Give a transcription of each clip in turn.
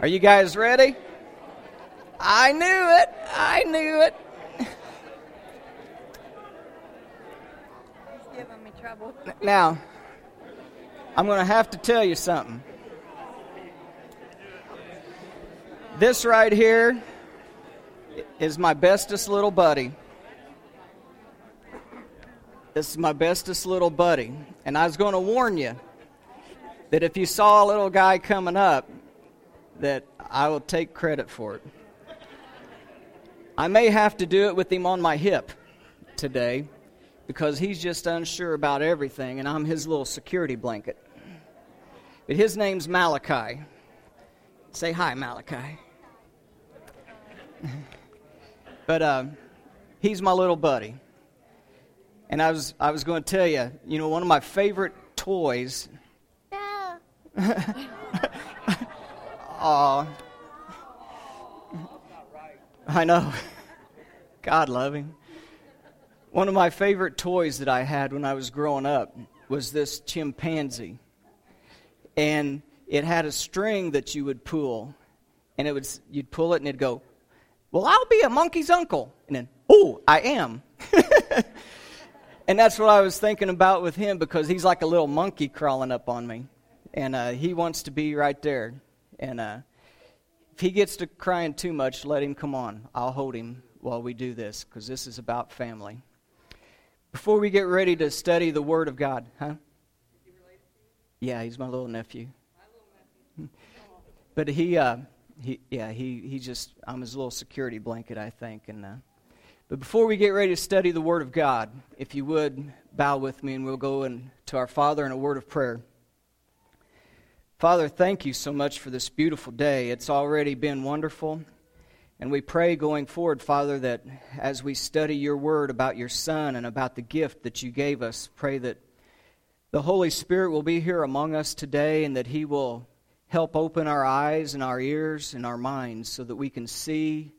Are you guys ready? I knew it. I knew it. He's giving me trouble. Now, I'm going to have to tell you something. This right here is my bestest little buddy. This is my bestest little buddy. And I was going to warn you that if you saw a little guy coming up, that I will take credit for it. I may have to do it with him on my hip today because he's just unsure about everything, and I'm his little security blanket. But his name's Malachi. Say hi, Malachi. but uh, he's my little buddy. And I was, I was going to tell you, you know, one of my favorite toys. No. Aw. I know. God love him. One of my favorite toys that I had when I was growing up was this chimpanzee. And it had a string that you would pull. And it would you'd pull it and it'd go, Well, I'll be a monkey's uncle. And then, Oh, I am. and that's what I was thinking about with him because he's like a little monkey crawling up on me. And uh, he wants to be right there. And uh, if he gets to crying too much, let him come on. I'll hold him while we do this because this is about family. Before we get ready to study the Word of God, huh? Yeah, he's my little nephew. But he, uh, he, yeah, he, he just, I'm his little security blanket, I think. And, uh, but before we get ready to study the Word of God, if you would bow with me and we'll go in to our Father in a word of prayer. Father, thank you so much for this beautiful day. It's already been wonderful. And we pray going forward, Father, that as we study your word about your Son and about the gift that you gave us, pray that the Holy Spirit will be here among us today and that He will help open our eyes and our ears and our minds so that we can see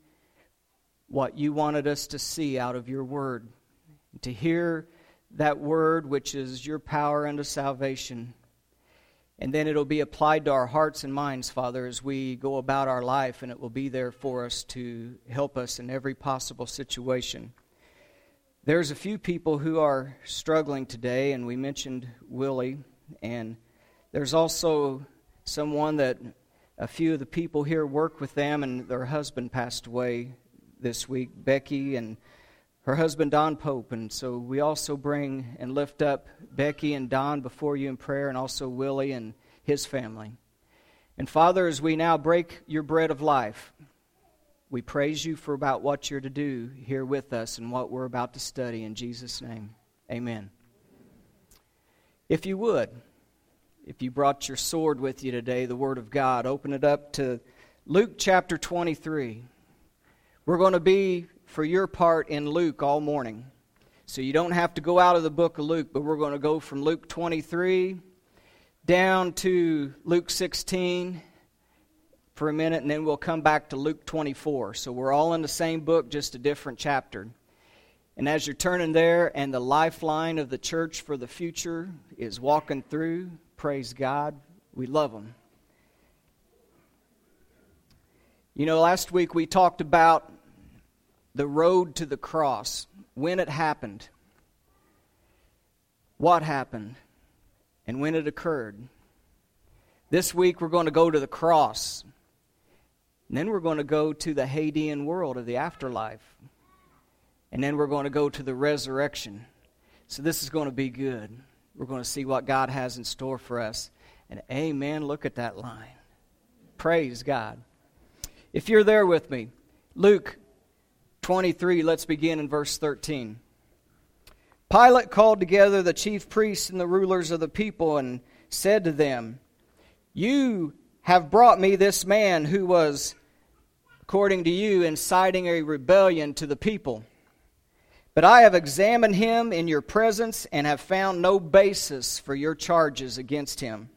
what you wanted us to see out of your word. To hear that word, which is your power unto salvation and then it'll be applied to our hearts and minds, Father, as we go about our life, and it will be there for us to help us in every possible situation. There's a few people who are struggling today, and we mentioned Willie, and there's also someone that a few of the people here work with them, and their husband passed away this week, Becky, and her husband Don Pope. And so we also bring and lift up Becky and Don before you in prayer, and also Willie and his family. And Father, as we now break your bread of life, we praise you for about what you're to do here with us and what we're about to study in Jesus' name. Amen. If you would, if you brought your sword with you today, the Word of God, open it up to Luke chapter 23. We're going to be for your part in Luke all morning. So you don't have to go out of the book of Luke, but we're going to go from Luke 23 down to Luke 16 for a minute, and then we'll come back to Luke 24. So we're all in the same book, just a different chapter. And as you're turning there, and the lifeline of the church for the future is walking through, praise God, we love them. You know, last week we talked about the road to the cross, when it happened, what happened, and when it occurred. This week we're going to go to the cross. And then we're going to go to the Hadean world of the afterlife. And then we're going to go to the resurrection. So this is going to be good. We're going to see what God has in store for us. And amen, look at that line. Praise God. If you're there with me, Luke 23, let's begin in verse 13. Pilate called together the chief priests and the rulers of the people and said to them, You have brought me this man who was, according to you, inciting a rebellion to the people. But I have examined him in your presence and have found no basis for your charges against him.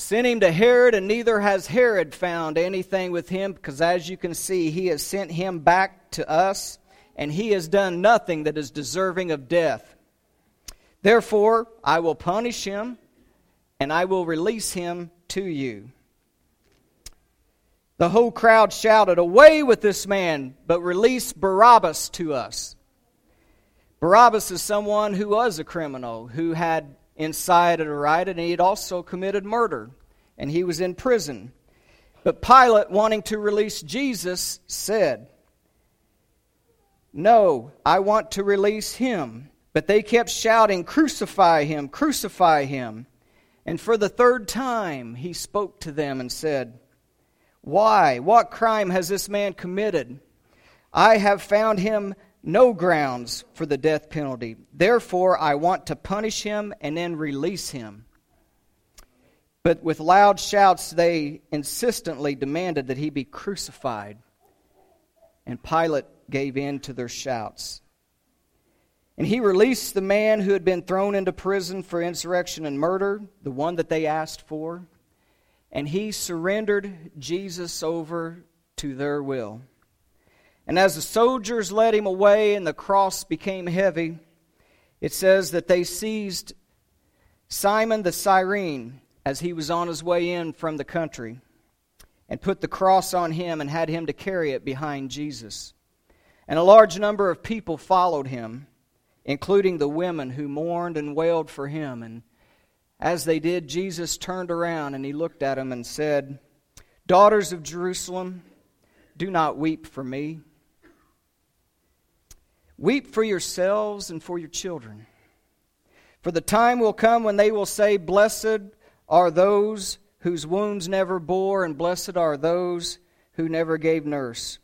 Sent him to Herod, and neither has Herod found anything with him, because as you can see, he has sent him back to us, and he has done nothing that is deserving of death. Therefore, I will punish him, and I will release him to you. The whole crowd shouted, Away with this man, but release Barabbas to us. Barabbas is someone who was a criminal, who had incited a riot, and he had also committed murder, and he was in prison. But Pilate, wanting to release Jesus, said, No, I want to release him. But they kept shouting, Crucify him, crucify him. And for the third time he spoke to them and said, Why? What crime has this man committed? I have found him no grounds for the death penalty. Therefore, I want to punish him and then release him. But with loud shouts, they insistently demanded that he be crucified. And Pilate gave in to their shouts. And he released the man who had been thrown into prison for insurrection and murder, the one that they asked for. And he surrendered Jesus over to their will. And as the soldiers led him away and the cross became heavy, it says that they seized Simon the Cyrene as he was on his way in from the country and put the cross on him and had him to carry it behind Jesus. And a large number of people followed him, including the women who mourned and wailed for him. And as they did, Jesus turned around and he looked at them and said, Daughters of Jerusalem, do not weep for me Weep for yourselves and for your children. For the time will come when they will say, Blessed are those whose wounds never bore, and blessed are those who never gave nurse.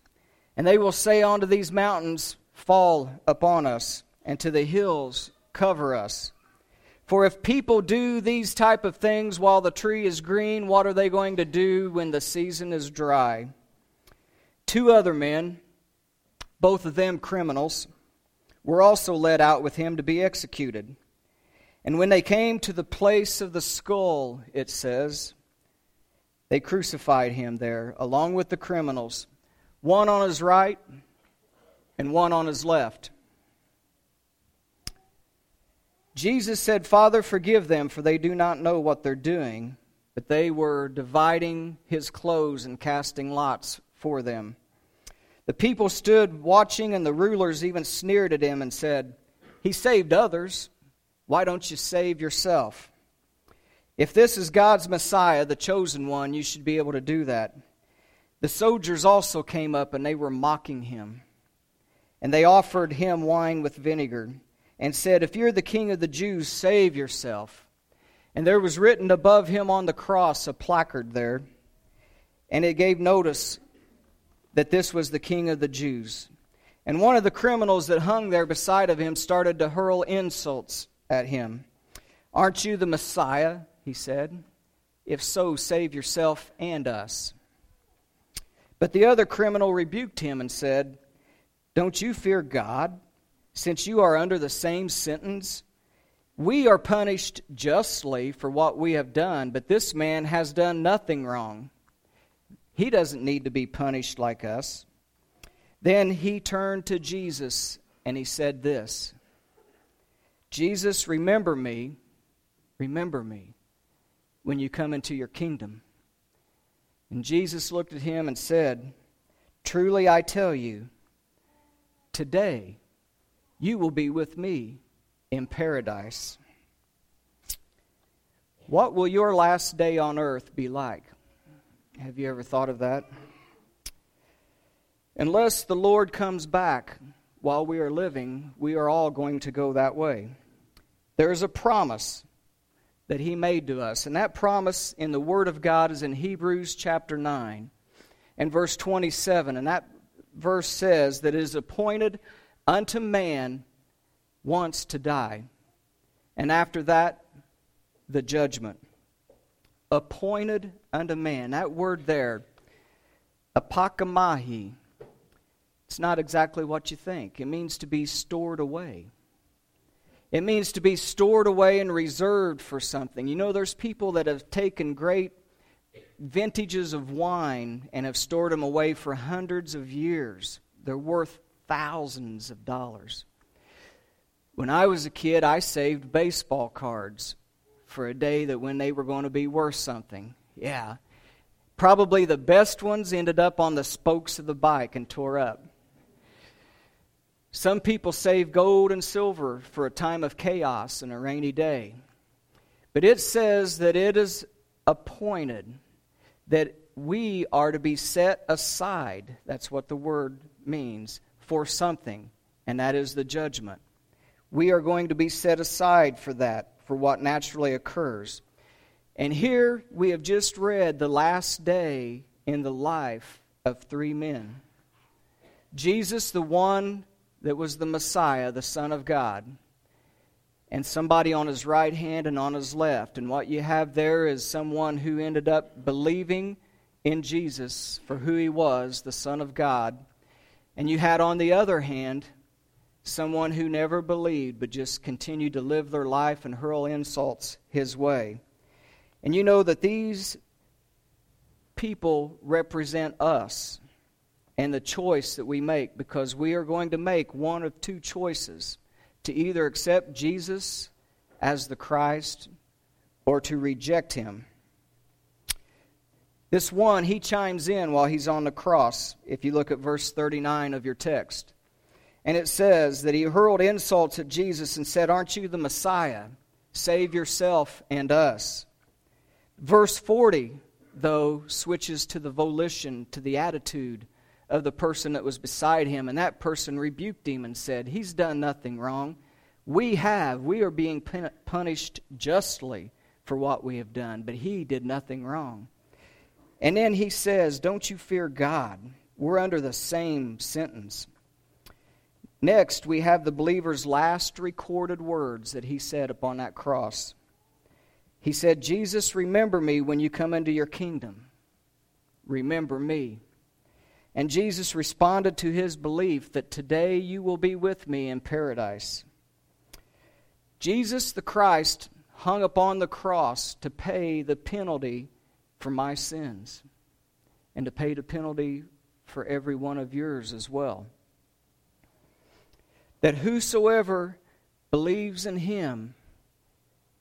And they will say unto these mountains, Fall upon us, and to the hills, Cover us. For if people do these type of things while the tree is green, what are they going to do when the season is dry? Two other men, both of them criminals, were also led out with him to be executed. And when they came to the place of the skull, it says, they crucified him there, along with the criminals, one on his right and one on his left. Jesus said, Father, forgive them, for they do not know what they're doing. But they were dividing his clothes and casting lots for them. The people stood watching, and the rulers even sneered at him and said, He saved others. Why don't you save yourself? If this is God's Messiah, the chosen one, you should be able to do that. The soldiers also came up, and they were mocking him. And they offered him wine with vinegar, and said, If you're the king of the Jews, save yourself. And there was written above him on the cross a placard there, and it gave notice that this was the king of the Jews. And one of the criminals that hung there beside of him started to hurl insults at him. Aren't you the Messiah? He said. If so, save yourself and us. But the other criminal rebuked him and said, Don't you fear God, since you are under the same sentence? We are punished justly for what we have done, but this man has done nothing wrong. He doesn't need to be punished like us. Then he turned to Jesus and he said this Jesus, remember me, remember me when you come into your kingdom. And Jesus looked at him and said, Truly I tell you, today you will be with me in paradise. What will your last day on earth be like? Have you ever thought of that? Unless the Lord comes back while we are living, we are all going to go that way. There is a promise that He made to us, and that promise in the Word of God is in Hebrews chapter 9 and verse 27. And that verse says that it is appointed unto man once to die, and after that, the judgment appointed unto man. That word there, apokeimai, it's not exactly what you think. It means to be stored away. It means to be stored away and reserved for something. You know, there's people that have taken great vintages of wine and have stored them away for hundreds of years. They're worth thousands of dollars. When I was a kid, I saved baseball cards for a day that when they were going to be worth something. Yeah. Probably the best ones ended up on the spokes of the bike and tore up. Some people save gold and silver for a time of chaos and a rainy day. But it says that it is appointed that we are to be set aside. That's what the word means for something, and that is the judgment. We are going to be set aside for that, for what naturally occurs. And here we have just read the last day in the life of three men Jesus, the one that was the Messiah, the Son of God, and somebody on his right hand and on his left. And what you have there is someone who ended up believing in Jesus for who he was, the Son of God. And you had on the other hand someone who never believed but just continued to live their life and hurl insults his way. And you know that these people represent us and the choice that we make because we are going to make one of two choices to either accept Jesus as the Christ or to reject him. This one, he chimes in while he's on the cross, if you look at verse 39 of your text. And it says that he hurled insults at Jesus and said, Aren't you the Messiah? Save yourself and us. Verse 40, though, switches to the volition, to the attitude of the person that was beside him. And that person rebuked him and said, He's done nothing wrong. We have. We are being punished justly for what we have done, but he did nothing wrong. And then he says, Don't you fear God? We're under the same sentence. Next, we have the believer's last recorded words that he said upon that cross. He said, Jesus, remember me when you come into your kingdom. Remember me. And Jesus responded to his belief that today you will be with me in paradise. Jesus the Christ hung upon the cross to pay the penalty for my sins and to pay the penalty for every one of yours as well. That whosoever believes in him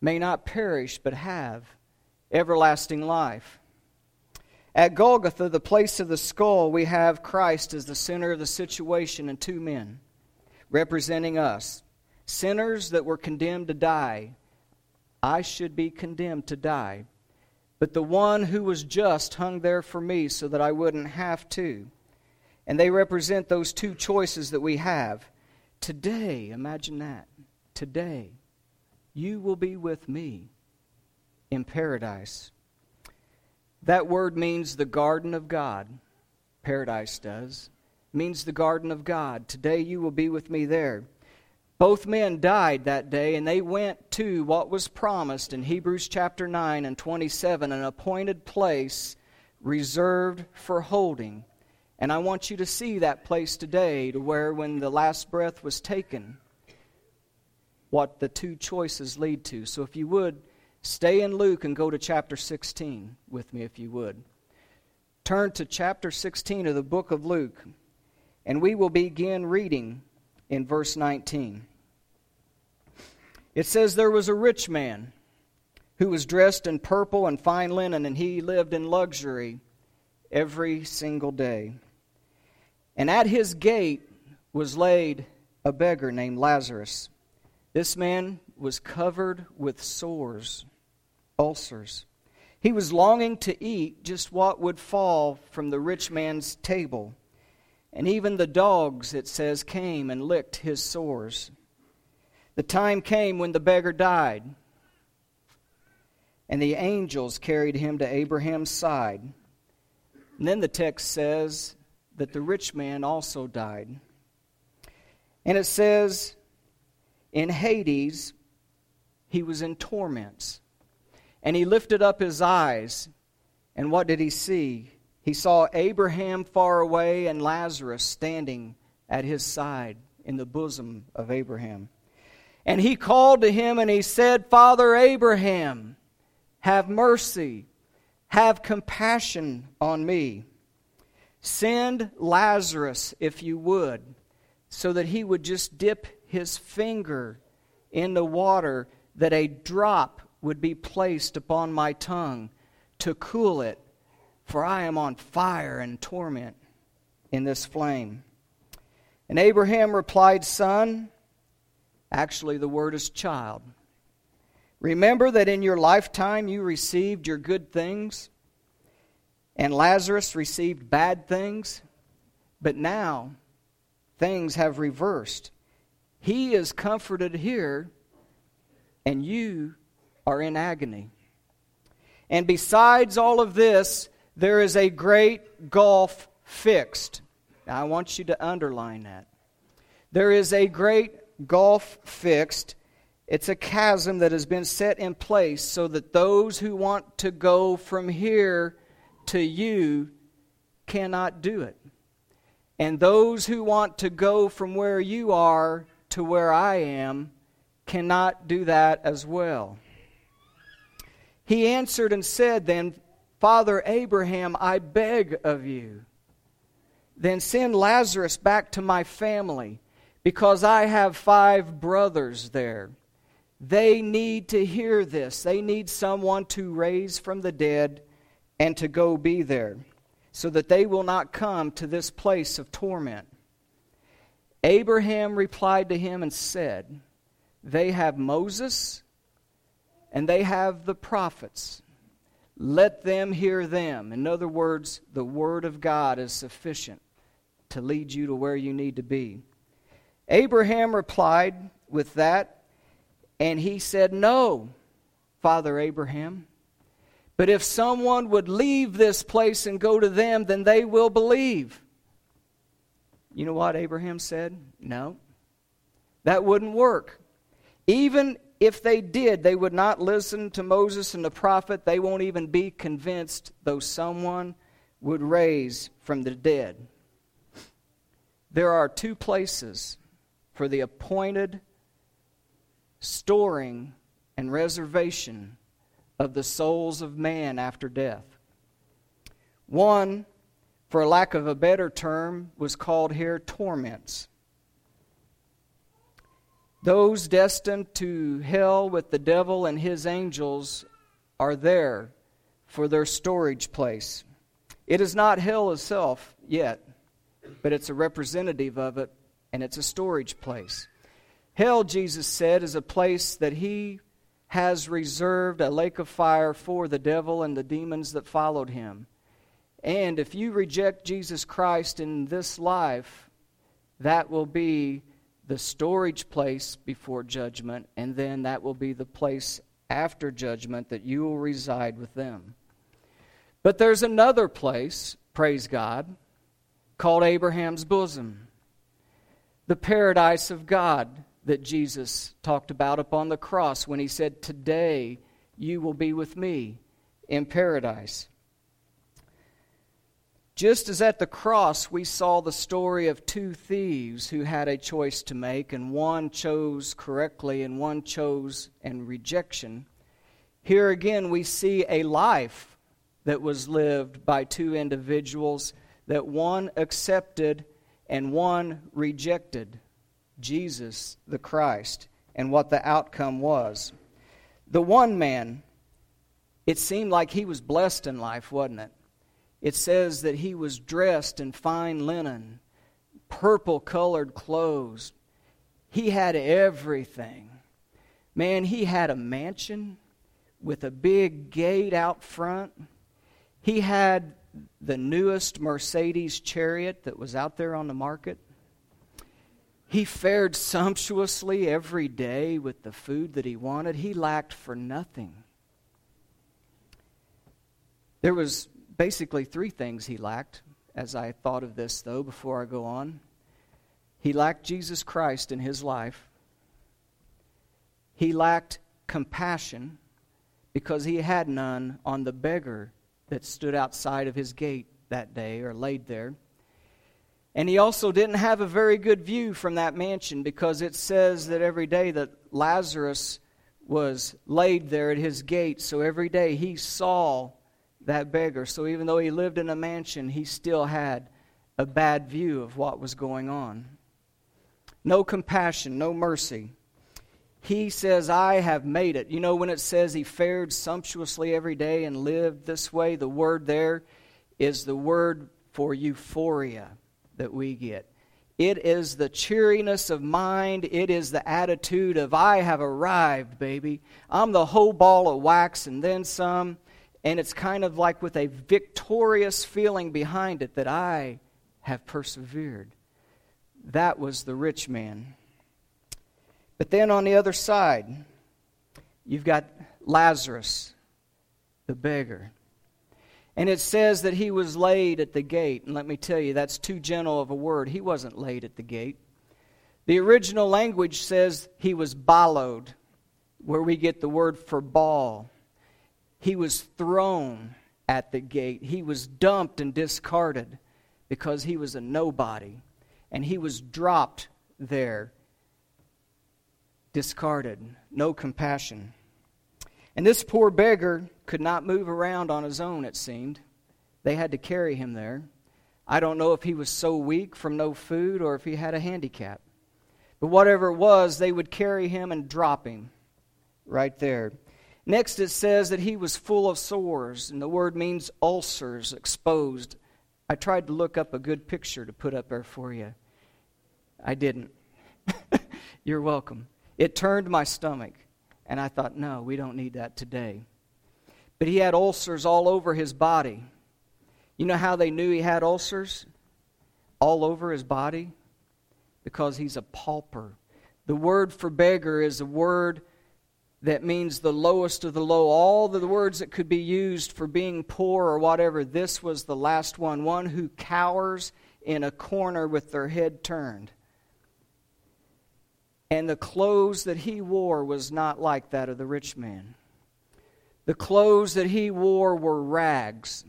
may not perish but have everlasting life. At Golgotha, the place of the skull, we have Christ as the center of the situation and two men representing us. Sinners that were condemned to die. I should be condemned to die. But the one who was just hung there for me so that I wouldn't have to. And they represent those two choices that we have. Today, imagine that. Today, you will be with me in paradise. That word means the garden of God. Paradise does. Means the garden of God. Today you will be with me there. Both men died that day, and they went to what was promised in Hebrews chapter 9 and 27, an appointed place reserved for holding. And I want you to see that place today, to where when the last breath was taken, what the two choices lead to. So if you would, stay in Luke and go to chapter 16 with me, if you would. Turn to chapter 16 of the book of Luke, and we will begin reading in verse 19. It says, There was a rich man who was dressed in purple and fine linen, and he lived in luxury every single day. And at his gate was laid a beggar named Lazarus this man was covered with sores, ulcers. He was longing to eat just what would fall from the rich man's table. And even the dogs, it says, came and licked his sores. The time came when the beggar died, and the angels carried him to Abraham's side. And then the text says that the rich man also died. And it says, in Hades, he was in torments. And he lifted up his eyes, and what did he see? He saw Abraham far away and Lazarus standing at his side in the bosom of Abraham. And he called to him and he said, Father Abraham, have mercy, have compassion on me. Send Lazarus, if you would, so that he would just dip his finger in the water, that a drop would be placed upon my tongue to cool it, for I am on fire and torment in this flame. And Abraham replied, Son, actually, the word is child. Remember that in your lifetime you received your good things, and Lazarus received bad things, but now things have reversed. He is comforted here, and you are in agony. And besides all of this, there is a great gulf fixed. Now, I want you to underline that. There is a great gulf fixed. It's a chasm that has been set in place so that those who want to go from here to you cannot do it. And those who want to go from where you are to where I am cannot do that as well. He answered and said, Then, Father Abraham, I beg of you, then send Lazarus back to my family, because I have five brothers there. They need to hear this. They need someone to raise from the dead and to go be there, so that they will not come to this place of torment. Abraham replied to him and said, They have Moses and they have the prophets. Let them hear them. In other words, the Word of God is sufficient to lead you to where you need to be. Abraham replied with that, and he said, No, Father Abraham. But if someone would leave this place and go to them, then they will believe. You know what Abraham said? No. That wouldn't work. Even if they did, they would not listen to Moses and the prophet. They won't even be convinced, though someone would raise from the dead. There are two places for the appointed storing and reservation of the souls of man after death. One, for lack of a better term, was called here torments. Those destined to hell with the devil and his angels are there for their storage place. It is not hell itself yet, but it's a representative of it, and it's a storage place. Hell, Jesus said, is a place that he has reserved a lake of fire for the devil and the demons that followed him. And if you reject Jesus Christ in this life, that will be the storage place before judgment, and then that will be the place after judgment that you will reside with them. But there's another place, praise God, called Abraham's bosom, the paradise of God that Jesus talked about upon the cross when he said, Today you will be with me in paradise. Just as at the cross we saw the story of two thieves who had a choice to make, and one chose correctly and one chose in rejection, here again we see a life that was lived by two individuals that one accepted and one rejected Jesus the Christ and what the outcome was. The one man, it seemed like he was blessed in life, wasn't it? it says that he was dressed in fine linen, purple colored clothes. He had everything. Man, he had a mansion with a big gate out front. He had the newest Mercedes chariot that was out there on the market. He fared sumptuously every day with the food that he wanted. He lacked for nothing. There was basically three things he lacked as I thought of this, though, before I go on. He lacked Jesus Christ in his life. He lacked compassion because he had none on the beggar that stood outside of his gate that day or laid there. And he also didn't have a very good view from that mansion because it says that every day that Lazarus was laid there at his gate, so every day he saw that beggar. So even though he lived in a mansion, he still had a bad view of what was going on. No compassion, no mercy. He says, I have made it. You know, when it says he fared sumptuously every day and lived this way, the word there is the word for euphoria that we get. It is the cheeriness of mind. It is the attitude of, I have arrived, baby. I'm the whole ball of wax and then some. And it's kind of like with a victorious feeling behind it that I have persevered. That was the rich man. But then on the other side, you've got Lazarus, the beggar. And it says that he was laid at the gate. And let me tell you, that's too gentle of a word. He wasn't laid at the gate. The original language says he was ballowed, where we get the word for ball. He was thrown at the gate. He was dumped and discarded because he was a nobody. And he was dropped there, discarded, no compassion. And this poor beggar could not move around on his own, it seemed. They had to carry him there. I don't know if he was so weak from no food or if he had a handicap. But whatever it was, they would carry him and drop him right there. Next, it says that he was full of sores, and the word means ulcers, exposed. I tried to look up a good picture to put up there for you. I didn't. You're welcome. It turned my stomach. And I thought, no, we don't need that today. But he had ulcers all over his body. You know how they knew he had ulcers? All over his body? Because he's a pauper. The word for beggar is a word that means the lowest of the low. All the words that could be used for being poor or whatever, this was the last one. One who cowers in a corner with their head turned. And the clothes that he wore was not like that of the rich man. The clothes that he wore were rags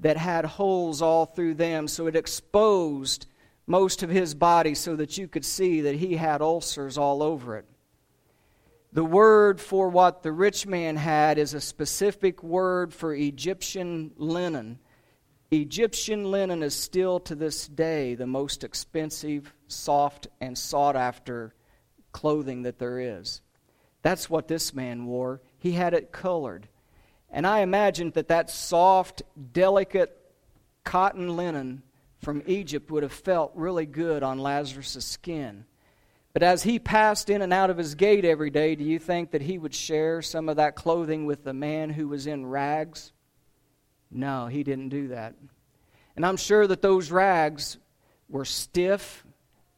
that had holes all through them, so it exposed most of his body so that you could see that he had ulcers all over it. The word for what the rich man had is a specific word for Egyptian linen. Egyptian linen is still to this day the most expensive, soft, and sought after clothing that there is. That's what this man wore. He had it colored. And I imagined that that soft, delicate cotton linen from Egypt would have felt really good on Lazarus' skin. But as he passed in and out of his gate every day, do you think that he would share some of that clothing with the man who was in rags? No, he didn't do that. And I'm sure that those rags were stiff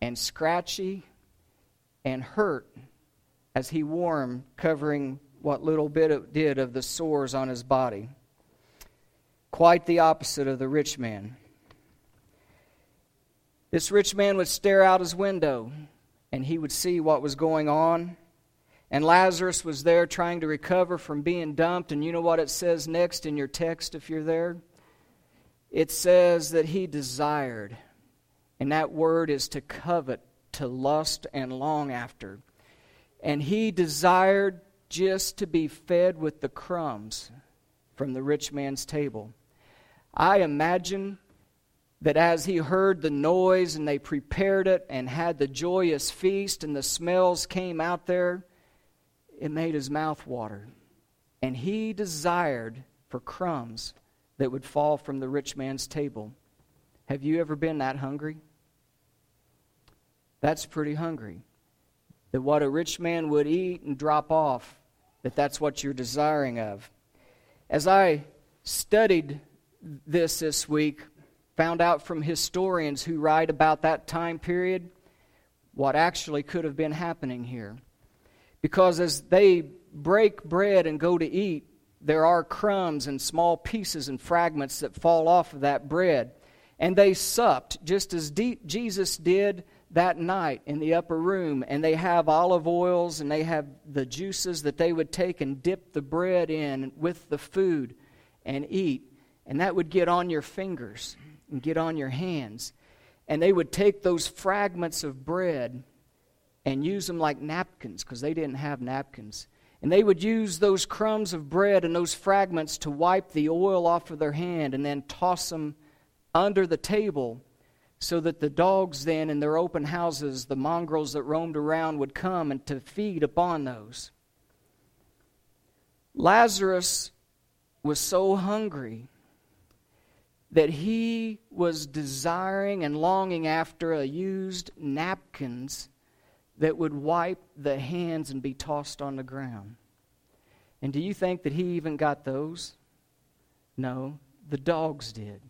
and scratchy and hurt as he wore them, covering what little bit it did of the sores on his body. Quite the opposite of the rich man. This rich man would stare out his window and he would see what was going on. And Lazarus was there trying to recover from being dumped. And you know what it says next in your text if you're there? It says that he desired. And that word is to covet to lust and long after. And he desired just to be fed with the crumbs from the rich man's table. I imagine that as he heard the noise and they prepared it and had the joyous feast and the smells came out there, it made his mouth water. And he desired for crumbs that would fall from the rich man's table. Have you ever been that hungry? That's pretty hungry. That what a rich man would eat and drop off, that that's what you're desiring of. As I studied this this week, found out from historians who write about that time period what actually could have been happening here. Because as they break bread and go to eat, there are crumbs and small pieces and fragments that fall off of that bread. And they supped just as deep Jesus did that night in the upper room, and they have olive oils and they have the juices that they would take and dip the bread in with the food and eat. And that would get on your fingers and get on your hands. And they would take those fragments of bread and use them like napkins because they didn't have napkins. And they would use those crumbs of bread and those fragments to wipe the oil off of their hand and then toss them under the table so that the dogs then in their open houses, the mongrels that roamed around, would come and to feed upon those. Lazarus was so hungry that he was desiring and longing after a used napkins that would wipe the hands and be tossed on the ground. And do you think that he even got those? No, the dogs did.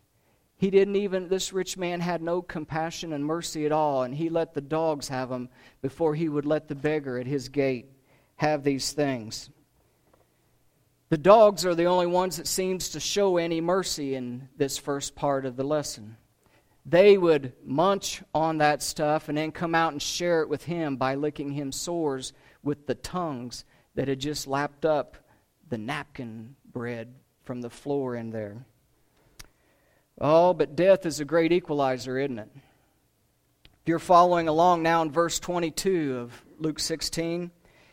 He didn't even, this rich man had no compassion and mercy at all, and he let the dogs have them before he would let the beggar at his gate have these things. The dogs are the only ones that seems to show any mercy in this first part of the lesson. They would munch on that stuff and then come out and share it with him by licking him sores with the tongues that had just lapped up the napkin bread from the floor in there. Oh, but death is a great equalizer, isn't it? If you're following along now in verse 22 of Luke 16,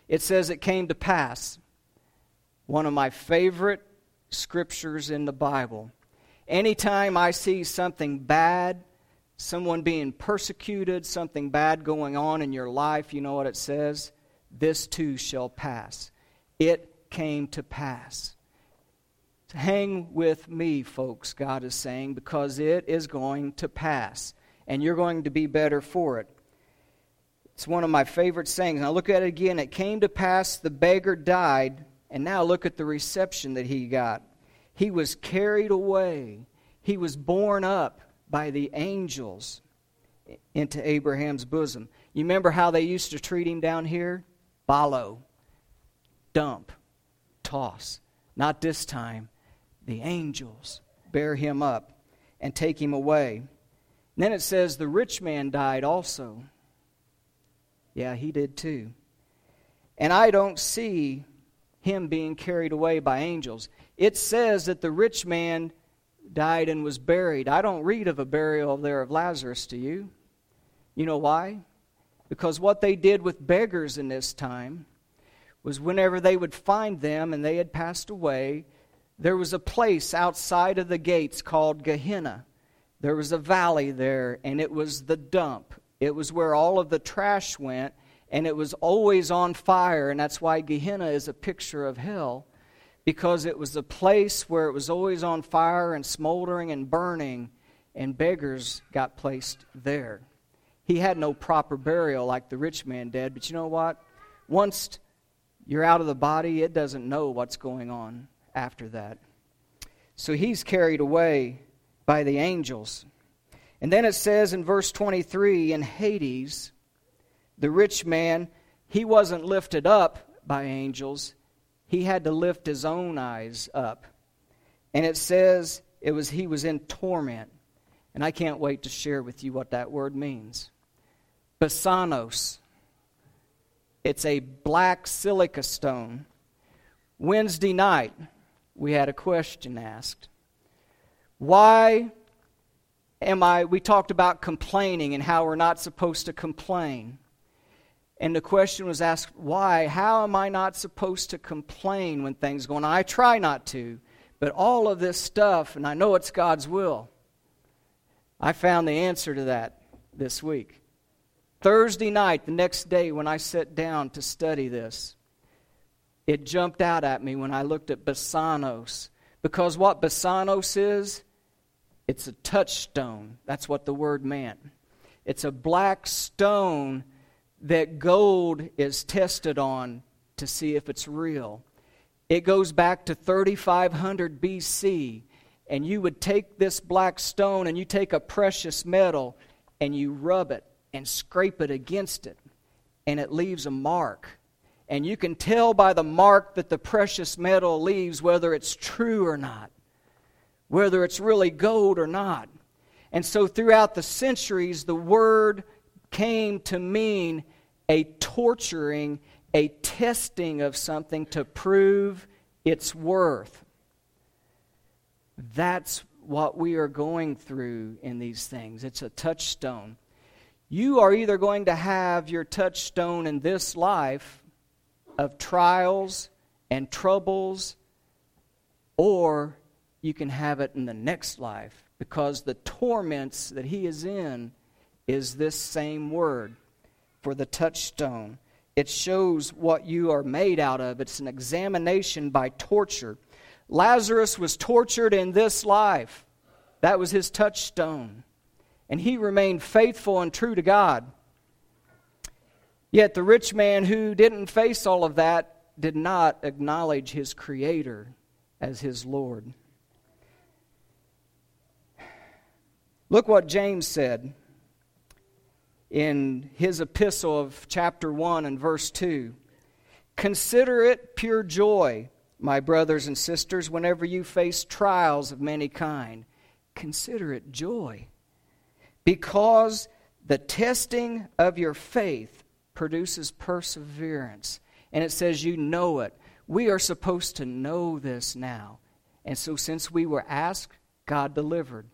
it says it came to pass one of my favorite scriptures in the Bible. Anytime I see something bad, someone being persecuted, something bad going on in your life, you know what it says? This too shall pass. It came to pass. Hang with me, folks, God is saying, because it is going to pass, and you're going to be better for it. It's one of my favorite sayings. Now look at it again. It came to pass the beggar died and now look at the reception that he got. He was carried away, he was borne up by the angels into Abraham's bosom. You remember how they used to treat him down here? Follow, dump, toss. Not this time. The angels bear him up and take him away. And then it says the rich man died also. Yeah, he did too. And I don't see him being carried away by angels. It says that the rich man died and was buried. I don't read of a burial there of Lazarus, do you? You know why? Because what they did with beggars in this time was whenever they would find them and they had passed away, there was a place outside of the gates called Gehenna. There was a valley there, and it was the dump. It was where all of the trash went, and it was always on fire, and that's why Gehenna is a picture of hell, because it was a place where it was always on fire and smoldering and burning, and beggars got placed there. He had no proper burial like the rich man did, but you know what? Once you're out of the body, it doesn't know what's going on after that. So he's carried away by the angels. And then it says in verse 23 in Hades, the rich man, he wasn't lifted up by angels, he had to lift his own eyes up. And it says it was he was in torment. And I can't wait to share with you what that word means. Basanos. It's a black silica stone. Wednesday night, we had a question asked. Why am I? We talked about complaining and how we're not supposed to complain. And the question was asked, why? How am I not supposed to complain when things go on? I try not to, but all of this stuff, and I know it's God's will. I found the answer to that this week. Thursday night, the next day, when I sat down to study this, it jumped out at me when I looked at Basanos. Because what Basanos is, it's a touchstone. That's what the word meant. It's a black stone that gold is tested on to see if it's real. It goes back to 3500 BC, and you would take this black stone and you take a precious metal and you rub it and scrape it against it, and it leaves a mark. And you can tell by the mark that the precious metal leaves whether it's true or not, whether it's really gold or not. And so, throughout the centuries, the word came to mean a torturing, a testing of something to prove its worth. That's what we are going through in these things. It's a touchstone. You are either going to have your touchstone in this life of trials and troubles, or you can have it in the next life because the torments that he is in is this same word for the touchstone. It shows what you are made out of. It's an examination by torture. Lazarus was tortured in this life. That was his touchstone. And he remained faithful and true to God. Yet the rich man who didn't face all of that did not acknowledge his Creator as his Lord. Look what James said in his epistle of chapter 1 and verse 2. Consider it pure joy, my brothers and sisters, whenever you face trials of many kind. Consider it joy, because the testing of your faith produces perseverance. And it says, You know it. We are supposed to know this now. And so, since we were asked, God delivered.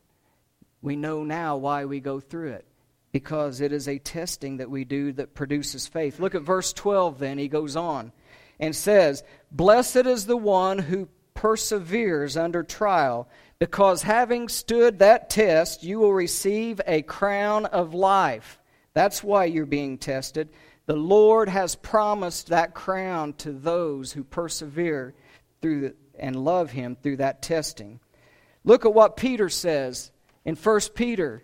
We know now why we go through it because it is a testing that we do that produces faith. Look at verse 12 then. He goes on and says, Blessed is the one who perseveres under trial, because having stood that test, you will receive a crown of life. That's why you're being tested. The Lord has promised that crown to those who persevere through the, and love Him through that testing. Look at what Peter says in 1 Peter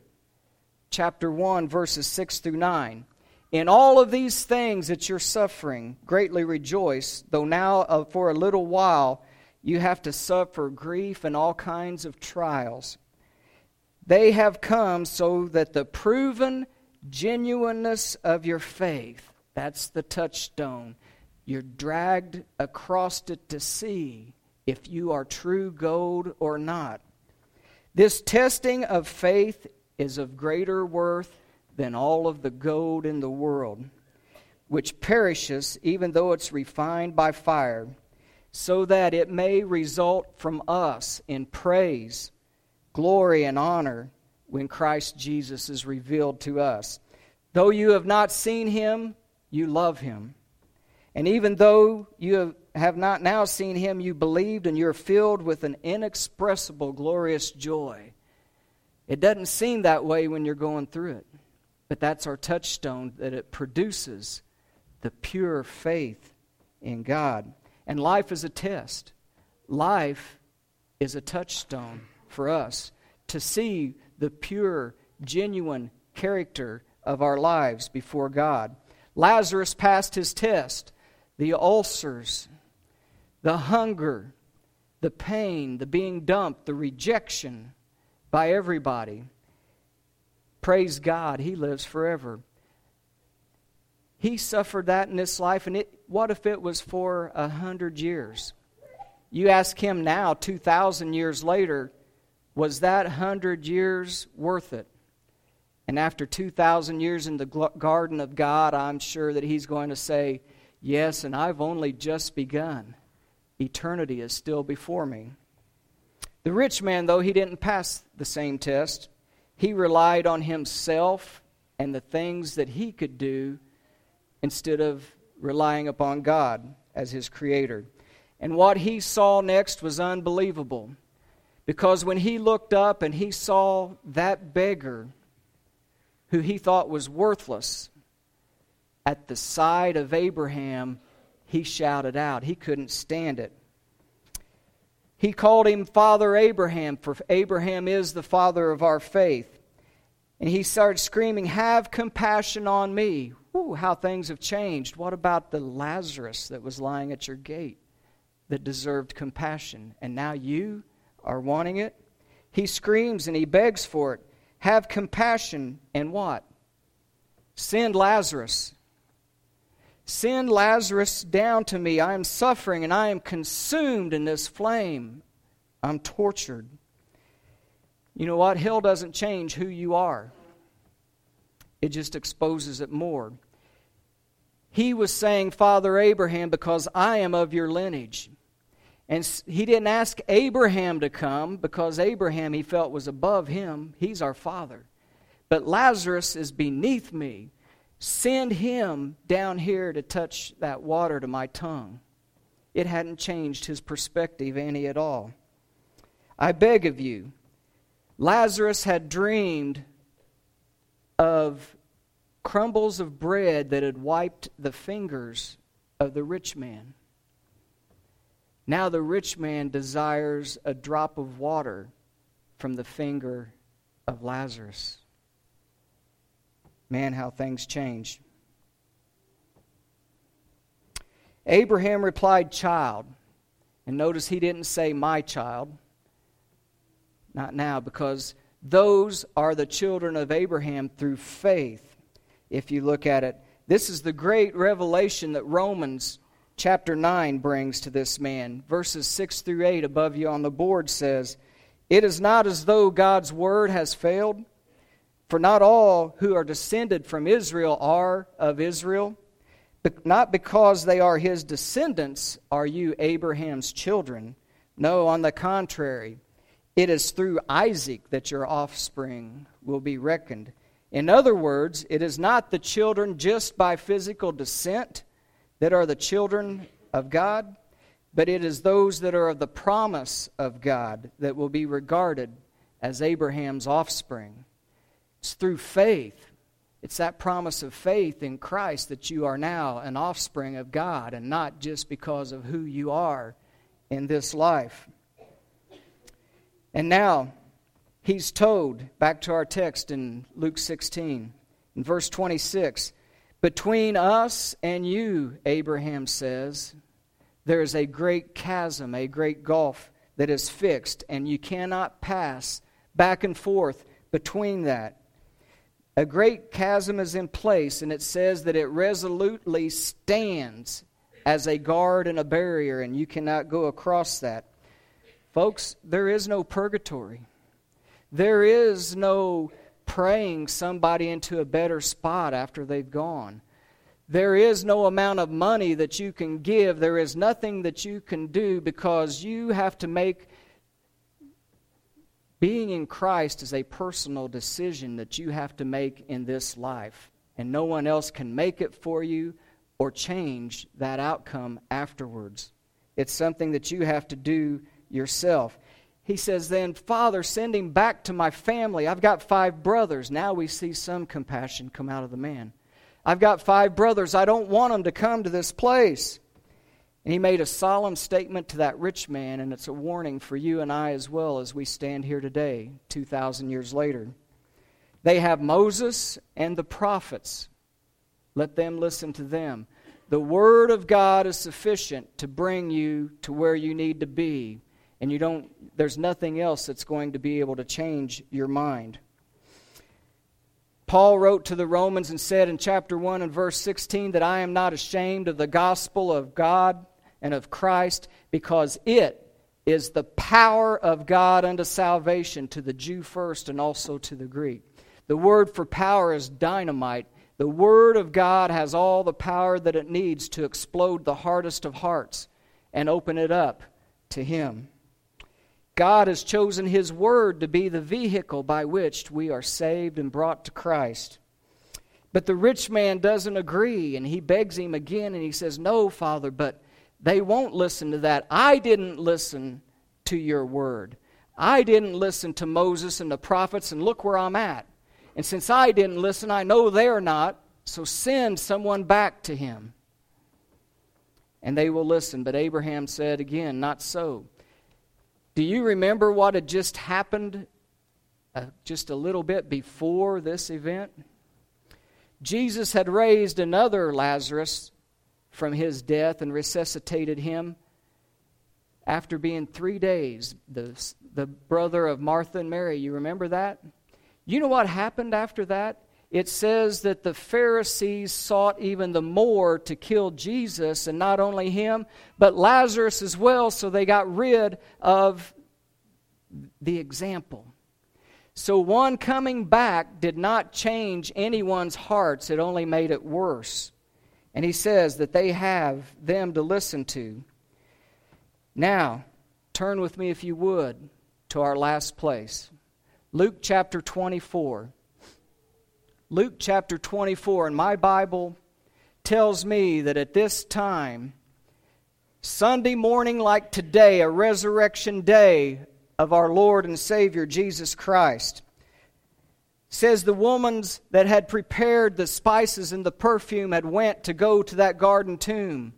chapter 1 verses 6 through 9. In all of these things that you're suffering, greatly rejoice, though now uh, for a little while you have to suffer grief and all kinds of trials. They have come so that the proven genuineness of your faith, that's the touchstone, you're dragged across it to see if you are true gold or not. This testing of faith is of greater worth than all of the gold in the world, which perishes even though it's refined by fire, so that it may result from us in praise, glory, and honor when Christ Jesus is revealed to us. Though you have not seen him, you love him. And even though you have not now seen him, you believed, and you're filled with an inexpressible, glorious joy. It doesn't seem that way when you're going through it, but that's our touchstone that it produces the pure faith in God. And life is a test. Life is a touchstone for us to see the pure, genuine character of our lives before God. Lazarus passed his test. The ulcers, the hunger, the pain, the being dumped, the rejection by everybody. Praise God, He lives forever. He suffered that in this life, and it, what if it was for a hundred years? You ask Him now, 2,000 years later, was that hundred years worth it? And after 2,000 years in the garden of God, I'm sure that He's going to say, Yes, and I've only just begun eternity is still before me. The rich man, though he didn't pass the same test, he relied on himself and the things that he could do instead of relying upon God as his creator. And what he saw next was unbelievable. Because when he looked up and he saw that beggar who he thought was worthless at the side of Abraham, he shouted out. He couldn't stand it. He called him Father Abraham, for Abraham is the father of our faith. And he started screaming, Have compassion on me. Ooh, how things have changed. What about the Lazarus that was lying at your gate that deserved compassion? And now you are wanting it? He screams and he begs for it. Have compassion and what? Send Lazarus. Send Lazarus down to me. I am suffering and I am consumed in this flame. I'm tortured. You know what? Hell doesn't change who you are, it just exposes it more. He was saying, Father Abraham, because I am of your lineage. And he didn't ask Abraham to come because Abraham he felt was above him. He's our father. But Lazarus is beneath me. Send him down here to touch that water to my tongue. It hadn't changed his perspective any at all. I beg of you, Lazarus had dreamed of crumbles of bread that had wiped the fingers of the rich man. Now the rich man desires a drop of water from the finger of Lazarus. Man, how things change. Abraham replied, Child. And notice he didn't say, My child. Not now, because those are the children of Abraham through faith, if you look at it. This is the great revelation that Romans chapter 9 brings to this man. Verses 6 through 8 above you on the board says, It is not as though God's word has failed, for not all who are descended from Israel are of Israel. But not because they are his descendants are you Abraham's children. No, on the contrary, it is through Isaac that your offspring will be reckoned. In other words, it is not the children just by physical descent that are the children of God, but it is those that are of the promise of God that will be regarded as Abraham's offspring. It's through faith. It's that promise of faith in Christ that you are now an offspring of God and not just because of who you are in this life. And now, he's told, back to our text in Luke 16, in verse 26, between us and you, Abraham says, there is a great chasm, a great gulf that is fixed, and you cannot pass back and forth between that. A great chasm is in place, and it says that it resolutely stands as a guard and a barrier, and you cannot go across that. Folks, there is no purgatory. There is no praying somebody into a better spot after they've gone. There is no amount of money that you can give. There is nothing that you can do because you have to make being in Christ is a personal decision that you have to make in this life. And no one else can make it for you or change that outcome afterwards. It's something that you have to do yourself he says, Then, Father, send him back to my family. I've got five brothers. Now we see some compassion come out of the man. I've got five brothers. I don't want them to come to this place. And he made a solemn statement to that rich man, and it's a warning for you and I as well as we stand here today, 2,000 years later. They have Moses and the prophets. Let them listen to them. The Word of God is sufficient to bring you to where you need to be and you don't there's nothing else that's going to be able to change your mind. Paul wrote to the Romans and said in chapter 1 and verse 16 that I am not ashamed of the gospel of God and of Christ because it is the power of God unto salvation to the Jew first and also to the Greek. The word for power is dynamite. The Word of God has all the power that it needs to explode the hardest of hearts and open it up to Him. God has chosen His Word to be the vehicle by which we are saved and brought to Christ. But the rich man doesn't agree, and he begs him again, and he says, No, Father, but they won't listen to that. I didn't listen to your word. I didn't listen to Moses and the prophets, and look where I'm at. And since I didn't listen, I know they're not, so send someone back to him. And they will listen. But Abraham said again, Not so. Do you remember what had just happened uh, just a little bit before this event? Jesus had raised another Lazarus from his death and resuscitated him after being three days. The, the brother of Martha and Mary, you remember that? You know what happened after that? It says that the Pharisees sought even the more to kill Jesus, and not only him, but Lazarus as well, so they got rid of the example. So, one coming back did not change anyone's hearts, it only made it worse. And he says that they have them to listen to. Now, turn with me, if you would, to our last place Luke chapter 24. Luke chapter 24, and my Bible tells me that at this time, Sunday morning like today, a resurrection day of our Lord and Savior Jesus Christ, says the woman that had prepared the spices and the perfume had went to go to that garden tomb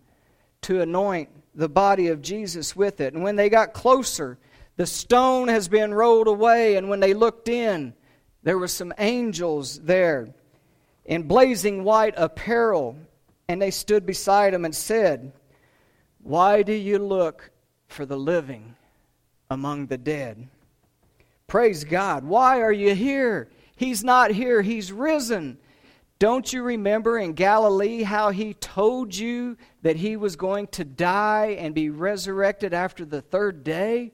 to anoint the body of Jesus with it. And when they got closer, The stone has been rolled away, and when they looked in, there were some angels there in blazing white apparel, and they stood beside him and said, Why do you look for the living among the dead? Praise God. Why are you here? He's not here, He's risen. Don't you remember in Galilee how He told you that He was going to die and be resurrected after the third day?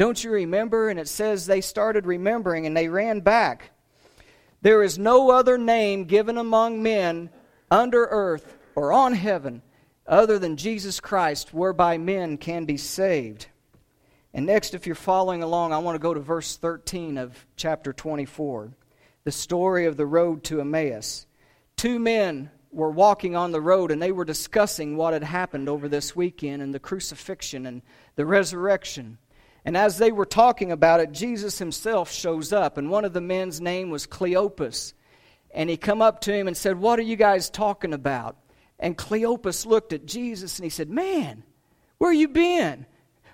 Don't you remember? And it says they started remembering and they ran back. There is no other name given among men under earth or on heaven other than Jesus Christ whereby men can be saved. And next, if you're following along, I want to go to verse 13 of chapter 24, the story of the road to Emmaus. Two men were walking on the road and they were discussing what had happened over this weekend and the crucifixion and the resurrection. And as they were talking about it, Jesus himself shows up, and one of the men's name was Cleopas. And he come up to him and said, "What are you guys talking about?" And Cleopas looked at Jesus and he said, "Man, where you been?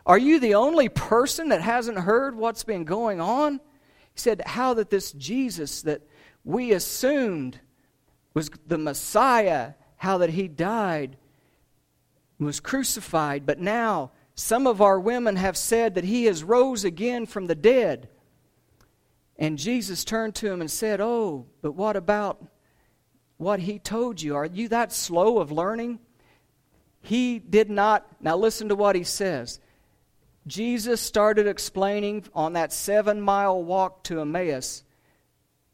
Are you the only person that hasn't heard what's been going on?" He said, "How that this Jesus that we assumed was the Messiah, how that he died, was crucified, but now some of our women have said that he has rose again from the dead. And Jesus turned to him and said, Oh, but what about what he told you? Are you that slow of learning? He did not. Now, listen to what he says. Jesus started explaining on that seven mile walk to Emmaus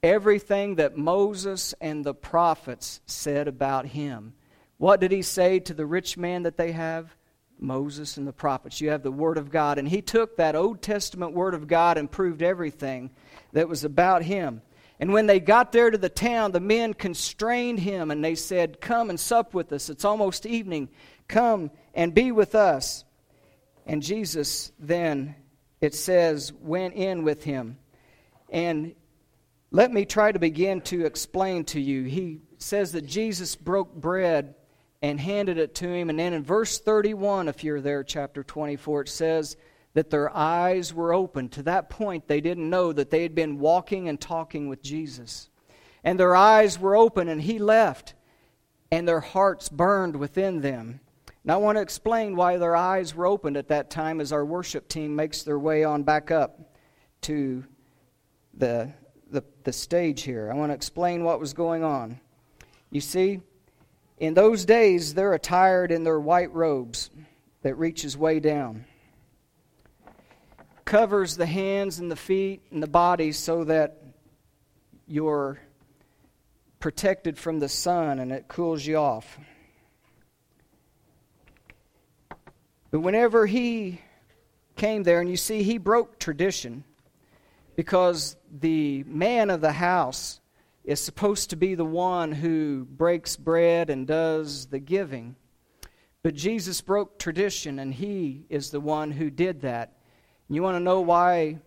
everything that Moses and the prophets said about him. What did he say to the rich man that they have? Moses and the prophets. You have the Word of God. And he took that Old Testament Word of God and proved everything that was about him. And when they got there to the town, the men constrained him and they said, Come and sup with us. It's almost evening. Come and be with us. And Jesus then, it says, went in with him. And let me try to begin to explain to you. He says that Jesus broke bread and handed it to him. And then in verse 31, if you're there, chapter 24, it says that their eyes were open. To that point, they didn't know that they had been walking and talking with Jesus. And their eyes were open, and he left, and their hearts burned within them. Now, I want to explain why their eyes were opened at that time as our worship team makes their way on back up to the, the, the stage here. I want to explain what was going on. You see, in those days, they're attired in their white robes that reaches way down. Covers the hands and the feet and the body so that you're protected from the sun and it cools you off. But whenever he came there, and you see, he broke tradition because the man of the house is supposed to be the one who breaks bread and does the giving. But Jesus broke tradition, and he is the one who did that. And You want to know why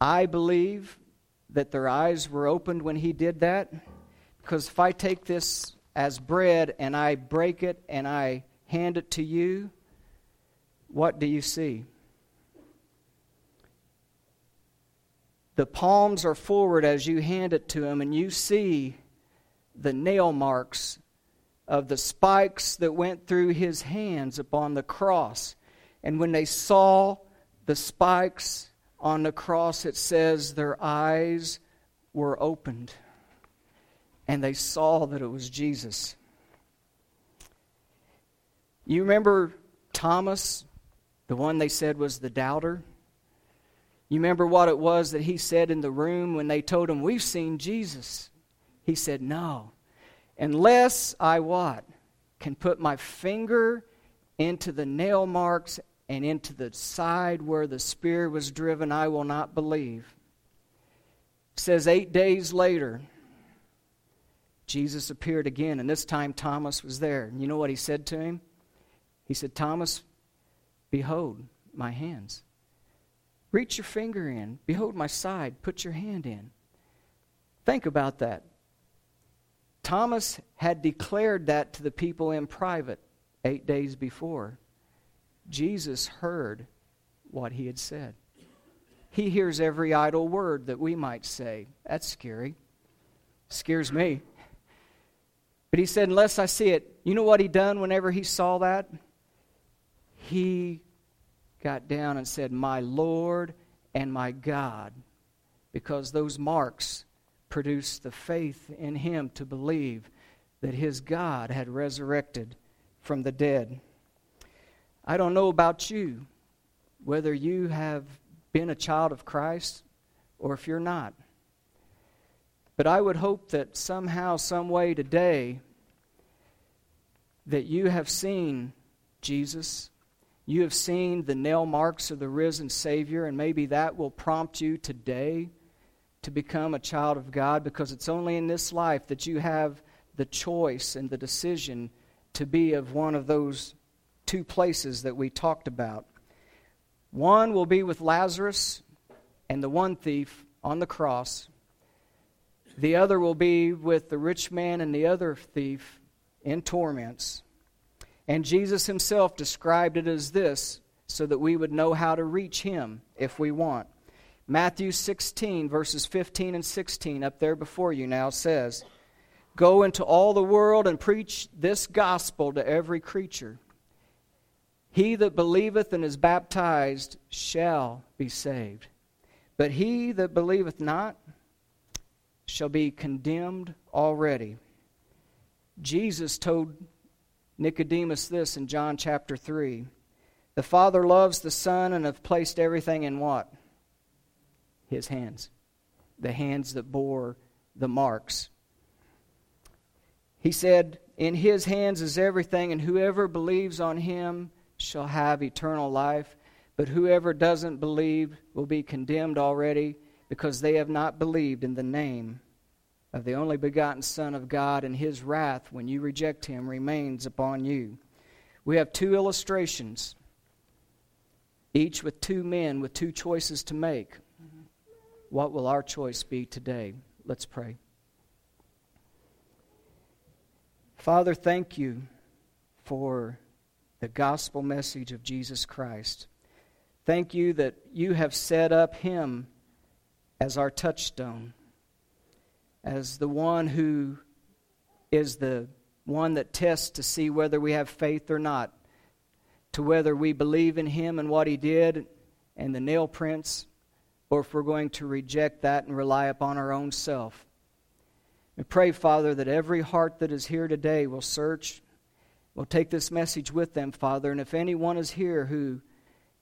I believe that their eyes were opened when he did that? Because if I take this as bread and I break it and I hand it to you, what do you see? The palms are forward as you hand it to him, and you see the nail marks of the spikes that went through his hands upon the cross. And when they saw the spikes on the cross, it says their eyes were opened and they saw that it was Jesus. You remember Thomas, the one they said was the doubter? You remember what it was that he said in the room when they told him, We've seen Jesus? He said, No. Unless I what? Can put my finger into the nail marks and into the side where the spear was driven, I will not believe. It says eight days later, Jesus appeared again, and this time Thomas was there. And you know what he said to him? He said, Thomas, behold my hands. Reach your finger in. Behold my side. Put your hand in. Think about that. Thomas had declared that to the people in private eight days before. Jesus heard what he had said. He hears every idle word that we might say. That's scary. Scares me. But he said, Unless I see it, you know what he done whenever he saw that? He got down and said, My Lord and my God, because those marks produced the faith in him to believe that his God had resurrected from the dead. I don't know about you, whether you have been a child of Christ or if you're not. But I would hope that somehow, some way today, that you have seen Jesus you have seen the nail marks of the risen Savior, and maybe that will prompt you today to become a child of God because it's only in this life that you have the choice and the decision to be of one of those two places that we talked about. One will be with Lazarus and the one thief on the cross. The other will be with the rich man and the other thief in torments. And Jesus himself described it as this so that we would know how to reach him if we want. Matthew 16, verses 15 and 16, up there before you now, says, Go into all the world and preach this gospel to every creature. He that believeth and is baptized shall be saved, but he that believeth not shall be condemned already. Jesus told Nicodemus this in John chapter 3. The Father loves the Son and have placed everything in what? His hands. The hands that bore the marks. He said, In his hands is everything, and whoever believes on him shall have eternal life. But whoever doesn't believe will be condemned already because they have not believed in the name of the only begotten Son of God, and his wrath, when you reject him, remains upon you. We have two illustrations, each with two men with two choices to make. What will our choice be today? Let's pray. Father, thank you for the gospel message of Jesus Christ. Thank you that you have set up him as our touchstone as the one who is the one that tests to see whether we have faith or not, to whether we believe in him and what he did and the nail prints, or if we're going to reject that and rely upon our own self. We pray, Father, that every heart that is here today will search, will take this message with them, Father, and if anyone is here who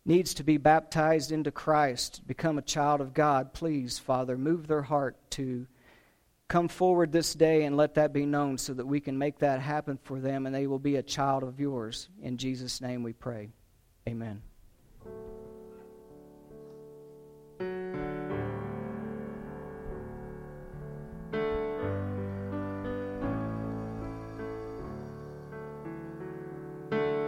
needs to be baptized into Christ, become a child of God, please, Father, move their heart to come forward this day and let that be known so that we can make that happen for them and they will be a child of yours. In Jesus' name we pray. Amen.